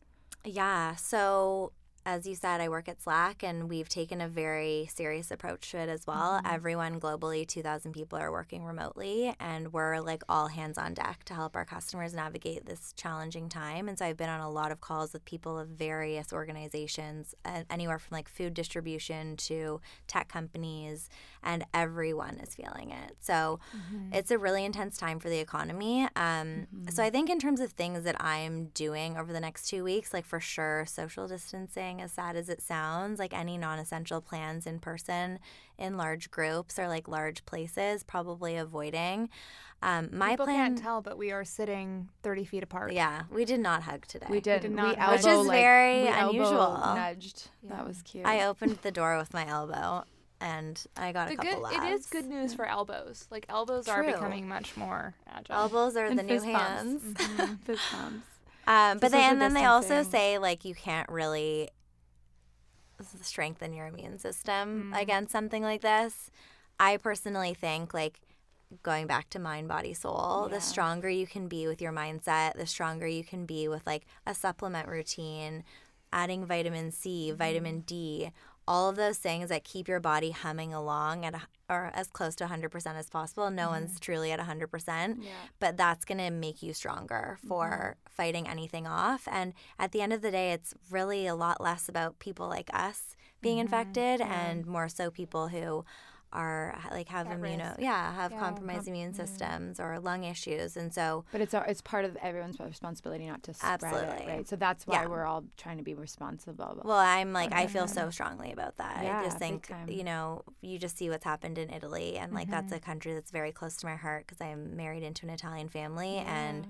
Yeah. So, as you said, I work at Slack, and we've taken a very serious approach to it as well. Everyone globally, 2,000 people are working remotely, and we're like all hands on deck to help our customers navigate this challenging time. And so, I've been on a lot of calls with people of various organizations, uh, anywhere from like food distribution to tech companies, and everyone is feeling it. So, it's a really intense time for the economy. Um, So I think in terms of things that I'm doing over the next two weeks, like for sure, social distancing, as sad as it sounds, like any non-essential plans in person, in large groups or like large places, probably avoiding. Um, my People plan, can't tell, but we are sitting 30 feet apart. yeah, we did not hug today. We did. did We, not elbow, Which is like, very we unusual. Nudged. That was cute. I opened the door with my elbow, and I got The a couple good, it is laughs. good news for elbows. Like elbows are becoming much more agile. Elbows are And the new bumps. hands. Mhm. Fist bumps. Um, but they, social and then they also say like you can't really s- strengthen your immune system mm-hmm. against something like this. I personally think like going back to mind, body, soul, Yeah. the stronger you can be with your mindset, the stronger you can be with like a supplement routine, adding vitamin C, vitamin mm-hmm. D, all of those things that keep your body humming along at a, or as close to 100% as possible. No one's mm-hmm. truly at 100% Yeah. but that's going to make you stronger for mm-hmm. fighting anything off. And at the end of the day, it's really a lot less about people like us being mm-hmm. infected and more so people who are like have At immuno risk. yeah have Yeah, compromised immune mm-hmm. systems or lung issues and so But it's it's part of everyone's responsibility not to spread Absolutely. it, right? So that's why Yeah. we're all trying to be responsible. well i'm like i feel so strongly about that i just think you know you just see what's happened in italy and like that's mm-hmm. a country that's very close to my heart because i'm married into an italian family and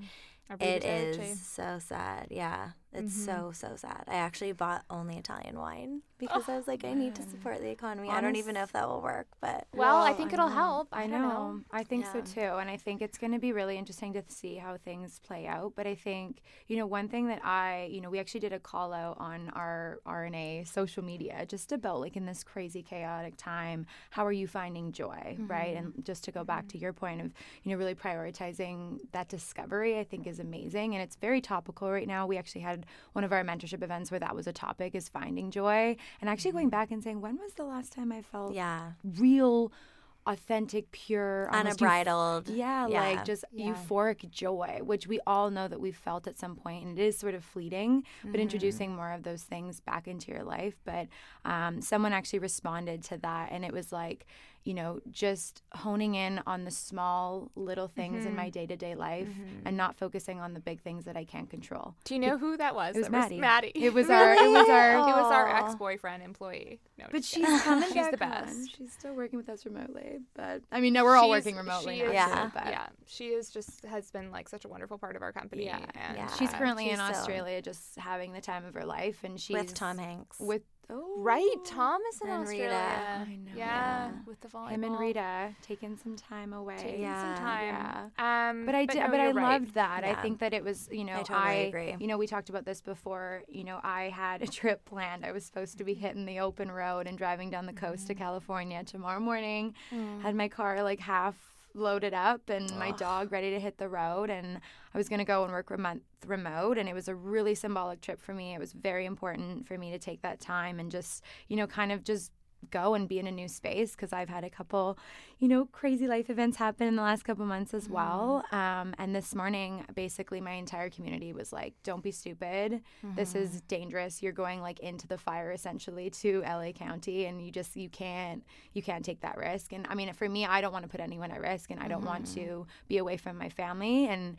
It is so sad. Yeah. It's Mm-hmm. so, so sad. I actually bought only Italian wine because I was like, I need to support the economy. I don't even know if that will work, but Well, I think I it'll know. help. I don't know. I think so too. And I think it's going to be really interesting to see how things play out. But I think, you know, one thing that I, you know, we actually did a call out on our RNA social media just about like in this crazy, chaotic time, how are you finding joy, right? And just to go back to your point of, you know, really prioritizing that discovery, I think is amazing. And it's very topical right now. We actually had one of our mentorship events where that was a topic is finding joy. And actually going back and saying, when was the last time I felt yeah. real authentic pure almost euph- Unbridled. yeah, Yeah. like just euphoric joy which we all know that we've felt at some point and it is sort of fleeting but Mm-hmm. introducing more of those things back into your life but um, someone actually responded to that and it was like you know, just honing in on the small little things Mm-hmm. in my day to day life and not focusing on the big things that I can't control. Do you know who that was? It was That Maddie. Maddie. It was our. It was our. It was our ex-boyfriend employee. No, But she's kidding. coming She's back the on. best. She's still working with us remotely, but I mean, no, we're all working remotely she now. is- Yeah. too, but yeah. She is just has been like such a wonderful part of our company. Yeah. and, Yeah. She's uh, currently she's in so- Australia, just having the time of her life, and she's with Tom Hanks. With oh, right. Tom is in And Rita. Australia. I know. Yeah, Yeah. with the volleyball. him and Rita taking some time away. taking Yeah. some time. Yeah. Um, But I did, no, but I right. loved that. I think that it was, you know, I totally agree. you know, we talked about this before. You know, I had a trip planned. I was supposed to be hitting the open road and driving down the coast Mm. to California tomorrow morning. Had my car like half loaded up and my dog ready to hit the road and I was going to go and work remote remote and it was a really symbolic trip for me. It was very important for me to take that time and just, you know, kind of just go and be in a new space because I've had a couple, you know, crazy life events happen in the last couple months as well. Mm-hmm. Um, and this morning, basically, my entire community was like, "Don't be stupid. This is mm-hmm. dangerous. You're going like into the fire essentially to LA County, and you just you can't you can't take that risk." And I mean, for me, I don't want to put anyone at risk, and I don't want to mm-hmm. be away from my family and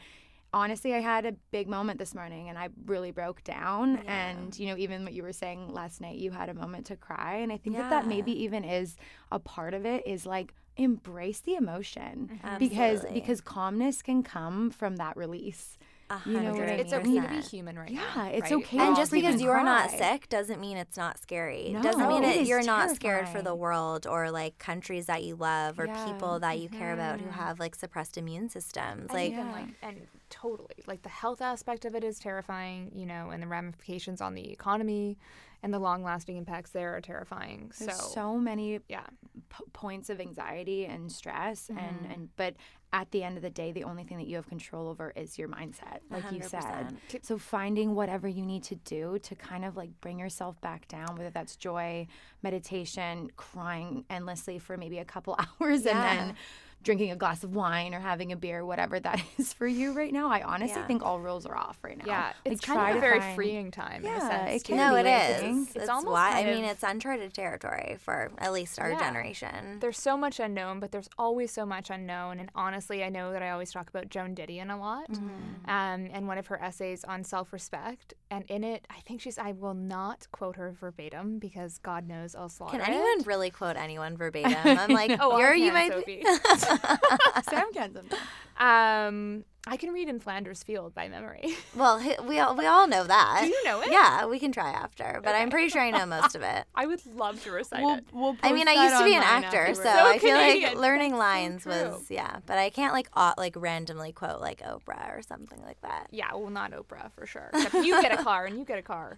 honestly, I had a big moment this morning and I really broke down. And, you know, even what you were saying last night, you had a moment to cry. And I think that that maybe even is a part of it is like embrace the emotion mm-hmm. because because calmness can come from that release. A You know what I hundred It's okay to be human right Yeah, now. it's right? okay We're to And just because you are not sick doesn't mean it's not scary. No, doesn't mean it it is you're not scared for the world or like countries that you love or Yeah. people that you care about who have like suppressed immune systems. And Like even Yeah. like and totally like the health aspect of it is terrifying, you know, and the ramifications on the economy and the long lasting impacts there are terrifying. There's so, so many yeah. p- points of anxiety and stress Mm-hmm. and and but at the end of the day the only thing that you have control over is your mindset like you said so finding whatever you need to do to kind of like bring yourself back down whether that's joy meditation crying endlessly for maybe a couple hours and then drinking a glass of wine or having a beer whatever that is for you right now i honestly Yeah. think all rules are off right now Yeah. Like, It's kind of a very find- freeing time in a Yeah, sense. it can no, be, it I is. think. It's, It's almost why I mean it's uncharted territory for at least our Yeah. generation. There's so much unknown, but there's always so much unknown. And honestly, I know that I always talk about Joan Didion a lot, Mm-hmm. um, and one of her essays on self-respect. And in it, I think she's. I will not quote her verbatim because God knows I'll slaughter it. Can it. anyone really quote anyone verbatim? I'm like, Oh, you're I you can, might Sophie. sam can sometimes um, I can read in Flanders Field by memory. Well, we all we all know that. Do you know it? Yeah, we can try after, but I'm pretty sure I know most of it. I would love to recite we'll, it. we'll I mean, I used to be an actor, so. So I feel like learning That's lines true. was yeah, but I can't like au- like randomly quote like Oprah or something like that. Yeah, well, not Oprah for sure. Except you get a car and you get a car.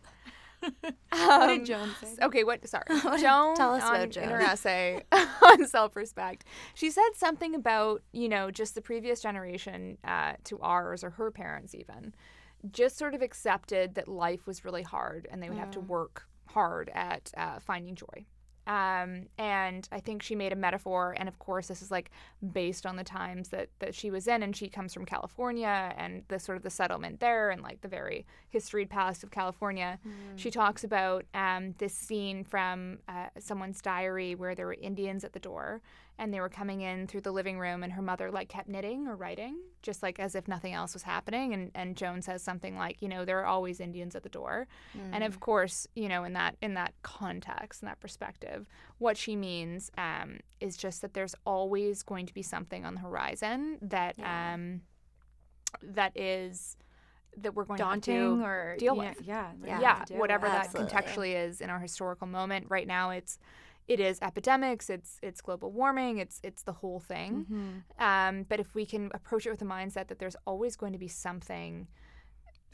What did Um, joan say Okay, what? Sorry, Joan. tell us on, about in her essay on self-respect. She said something about you know just the previous generation uh, to ours or her parents even, just sort of accepted that life was really hard and they would have to work hard at uh, finding joy. Um, and I think she made a metaphor, and of course, this is like based on the times that, that she was in, and she comes from California and the sort of the settlement there, and like the very historied past of California. She talks about um, this scene from uh, someone's diary where there were Indians at the door, and they were coming in through the living room, and her mother like kept knitting or writing, just like as if nothing else was happening. And and Joan says something like, you know, there are always Indians at the door, and of course, you know, in that in that context, in that perspective, what she means um, is just that there's always going to be something on the horizon that um, that is that we're going daunting to or deal know, with. yeah Yeah. yeah, have to deal whatever that contextually is in our historical moment. Right now, it's it is epidemics, it's it's global warming, it's it's the whole thing. Mm-hmm. Um, but if we can approach it with a mindset that there's always going to be something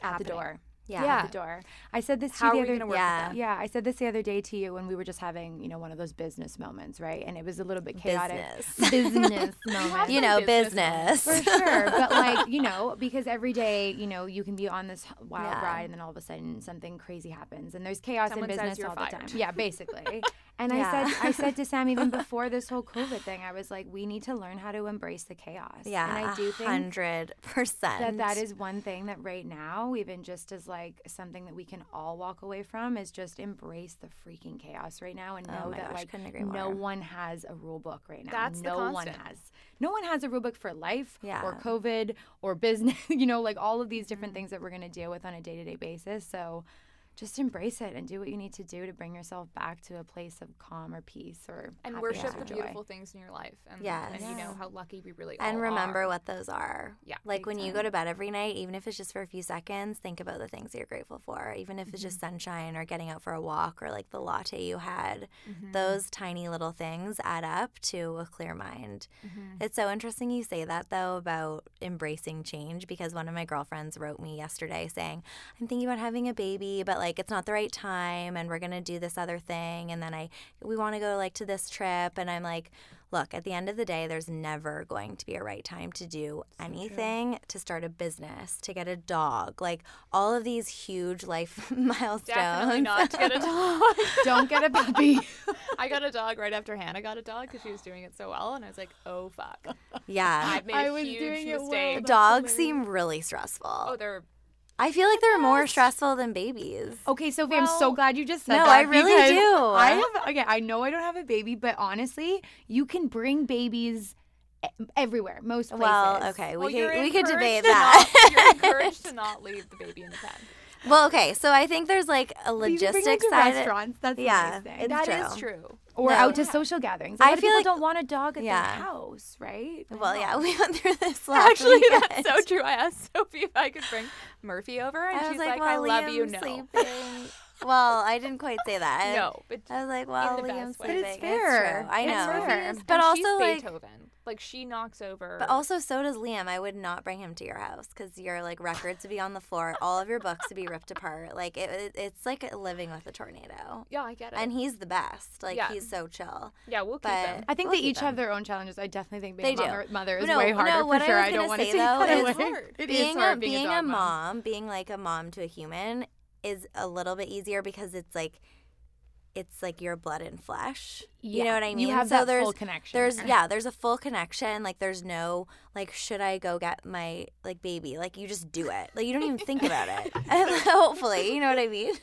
at the door Yeah. Yeah. at the door i said this to How you are the other gonna work Yeah. yeah i said this the other day to you when we were just having you know one of those business moments right and it was a little bit chaotic Business. business moment You know, business business. for sure but like you know because every day you know you can be on this wild Yeah. ride and then all of a sudden something crazy happens and there's chaos Someone in business you're all the time yeah basically and Yeah. i said i said to sam even before this whole covid thing i was like we need to learn how to embrace the chaos Yeah, and i do think hundred percent. that that is one thing that right now even just as like something that we can all walk away from is just embrace the freaking chaos right now and Oh know my that gosh, like agree no one has a rule book right now. That's the no one has. No one has a rule book for life or COVID or business, you know, like all of these different mm-hmm. things that we're going to deal with on a day-to-day basis. So just embrace it and do what you need to do to bring yourself back to a place of calm or peace or and worship or the joy. beautiful things in your life and, Yes. and you know how lucky we really are. and remember are. what those are. Yeah, Like big when you go to bed every night, even if it's just for a few seconds, think about the things that you're grateful for. Even if it's just Mm-hmm. sunshine or getting out for a walk or like the latte you had. Mm-hmm. Those tiny little things add up to a clear mind. Mm-hmm. It's so interesting you say that though about embracing change because one of my girlfriends wrote me yesterday saying, I'm thinking about having a baby, but like it's not the right time and we're going to do this other thing and then I we want to go like to this trip and I'm like, look, at the end of the day there's never going to be a right time to do anything, to start a business, to get a dog. Like all of these huge life milestones. definitely not to get a dog Don't get a puppy. I got a dog right after Hannah got a dog because she was doing it so well, and I was like, "Oh fuck, Yeah. I've made I a was huge doing it well. mistake." That's Dogs seem really stressful. Oh, they're I feel like they're more stressful than babies. Okay, Sophie, I'm so Well, glad you just said that. no, that. I really because do. I have okay, I know I don't have a baby, but honestly, you can bring babies e- everywhere, most places. Well, okay, well, we you're could we could debate to that. not- you're encouraged to not leave the baby in the pen. well, okay, so I think there's like a But you can bring logistics to side. restaurants. That's the Yeah, nice thing. it's That true. is true. or No. out to social gatherings. A I lot of feel people like- don't want a dog at Yeah. their house, right? I Well, yeah, we went through this last Actually, weekend. that's so true. I asked Sophie if I could bring Murphy over, and I was she's like, like, well, "I love you." No, sleeping. well, I didn't quite say that. no, but I was like, well, the Liam's best way. sleeping. But it's fair. true. I It's know. fair. But and also, she's like- Beethoven. Like she knocks over. But also, so does Liam. I would not bring him to your house because your like records would be on the floor, all of your books would be ripped apart. Like it, it, it's like living with a tornado. yeah, I get it. And he's the best. Like Yeah. he's so chill. yeah, we'll keep but- him. I think We'll they each them. have their own challenges. I definitely think They being do. a mother, mother is No, way harder what for I sure. was I don't want to say, say though, that is way. hard. It is being hard a being, being a mom, being like a mom to a human, is a little bit easier because it's like, it's like your blood and flesh. You know what I mean? You have so that there's full connection. there's there. yeah, there's a full connection. Like there's no like should I go get my like baby? Like you just do it. Like you don't even think about it. Hopefully, you know what I mean.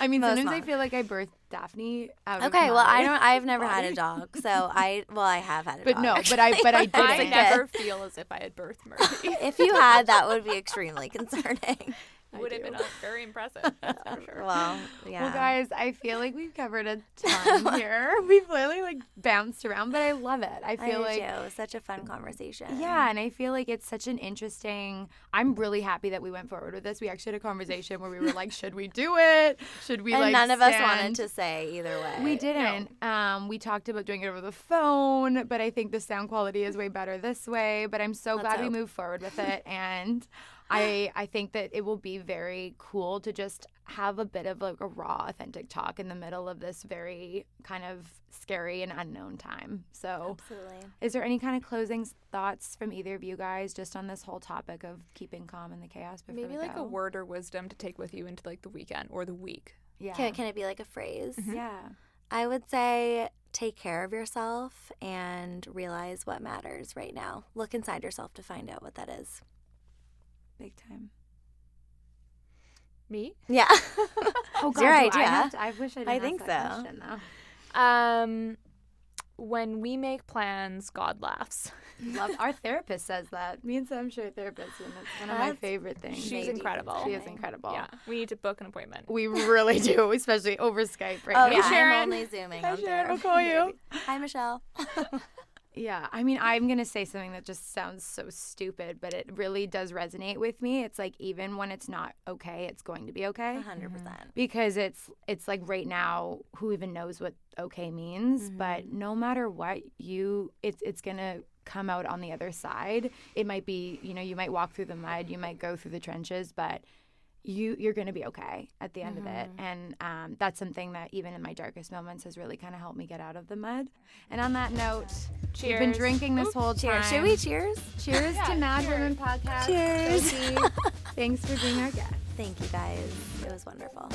I mean, most sometimes I feel like I birthed Daphne. Okay, well I don't. I've never had a dog, so I well I have had a But dog. But no, but I but I did I never feel as if I had birthed Murphy. If you had, that would be extremely concerning. Would have been very impressive. That's for sure. Well, yeah. Well, guys, I feel like we've covered a ton here. We've literally like bounced around, but I love it. I I feel do like too. It was such a fun conversation. Yeah, and I feel like it's such an interesting. I'm really happy that we went forward with this. We actually had a conversation where we were like, should we do it? Should we and like none of us wanted to say either way. We didn't. Um, we talked about doing it over the phone, but I think the sound quality is way better this way. But I'm so Let's glad we moved forward with it, and I I think that it will be very cool to just have a bit of like a raw, authentic talk in the middle of this very kind of scary and unknown time. So. Absolutely. Is there any kind of closing thoughts from either of you guys just on this whole topic of keeping calm in the chaos before Maybe we like go? a word or wisdom to take with you into like the weekend or the week. Yeah. Can, can it be like a phrase? Mm-hmm. yeah. I would say take care of yourself and realize what matters right now. Look inside yourself to find out what that is. Big time. Me? Yeah. Oh It's your do I, idea. have to- I wish I didn't I ask think that so. question, though. Um, when we make plans, God laughs. Love our therapist says that. Me and Sam share therapists, and it's one of my favorite things. She's Maybe incredible. She is incredible. Yeah, we need to book an appointment. We really do, especially over Skype right Oh, now. yeah. Sharon. I'm only zooming. Hi, on Sharon. I'll call you. Hi, Michelle. Yeah, I mean, I'm going to say something that just sounds so stupid, but it really does resonate with me. It's like even when it's not okay, it's going to be okay. 100%. because it's it's like right now who even knows what okay means but no matter what you it's it's gonna come out on the other side it might be you know you might walk through the mud you might go through the trenches but you you're gonna be okay at the end of it and um, that's something that even in my darkest moments has really kind of helped me get out of the mud and on that note cheers we've been drinking this whole time Cheers. Should we cheers? cheers to mad women podcast Cheers. Thanks for being our guest Thank you guys. It was wonderful.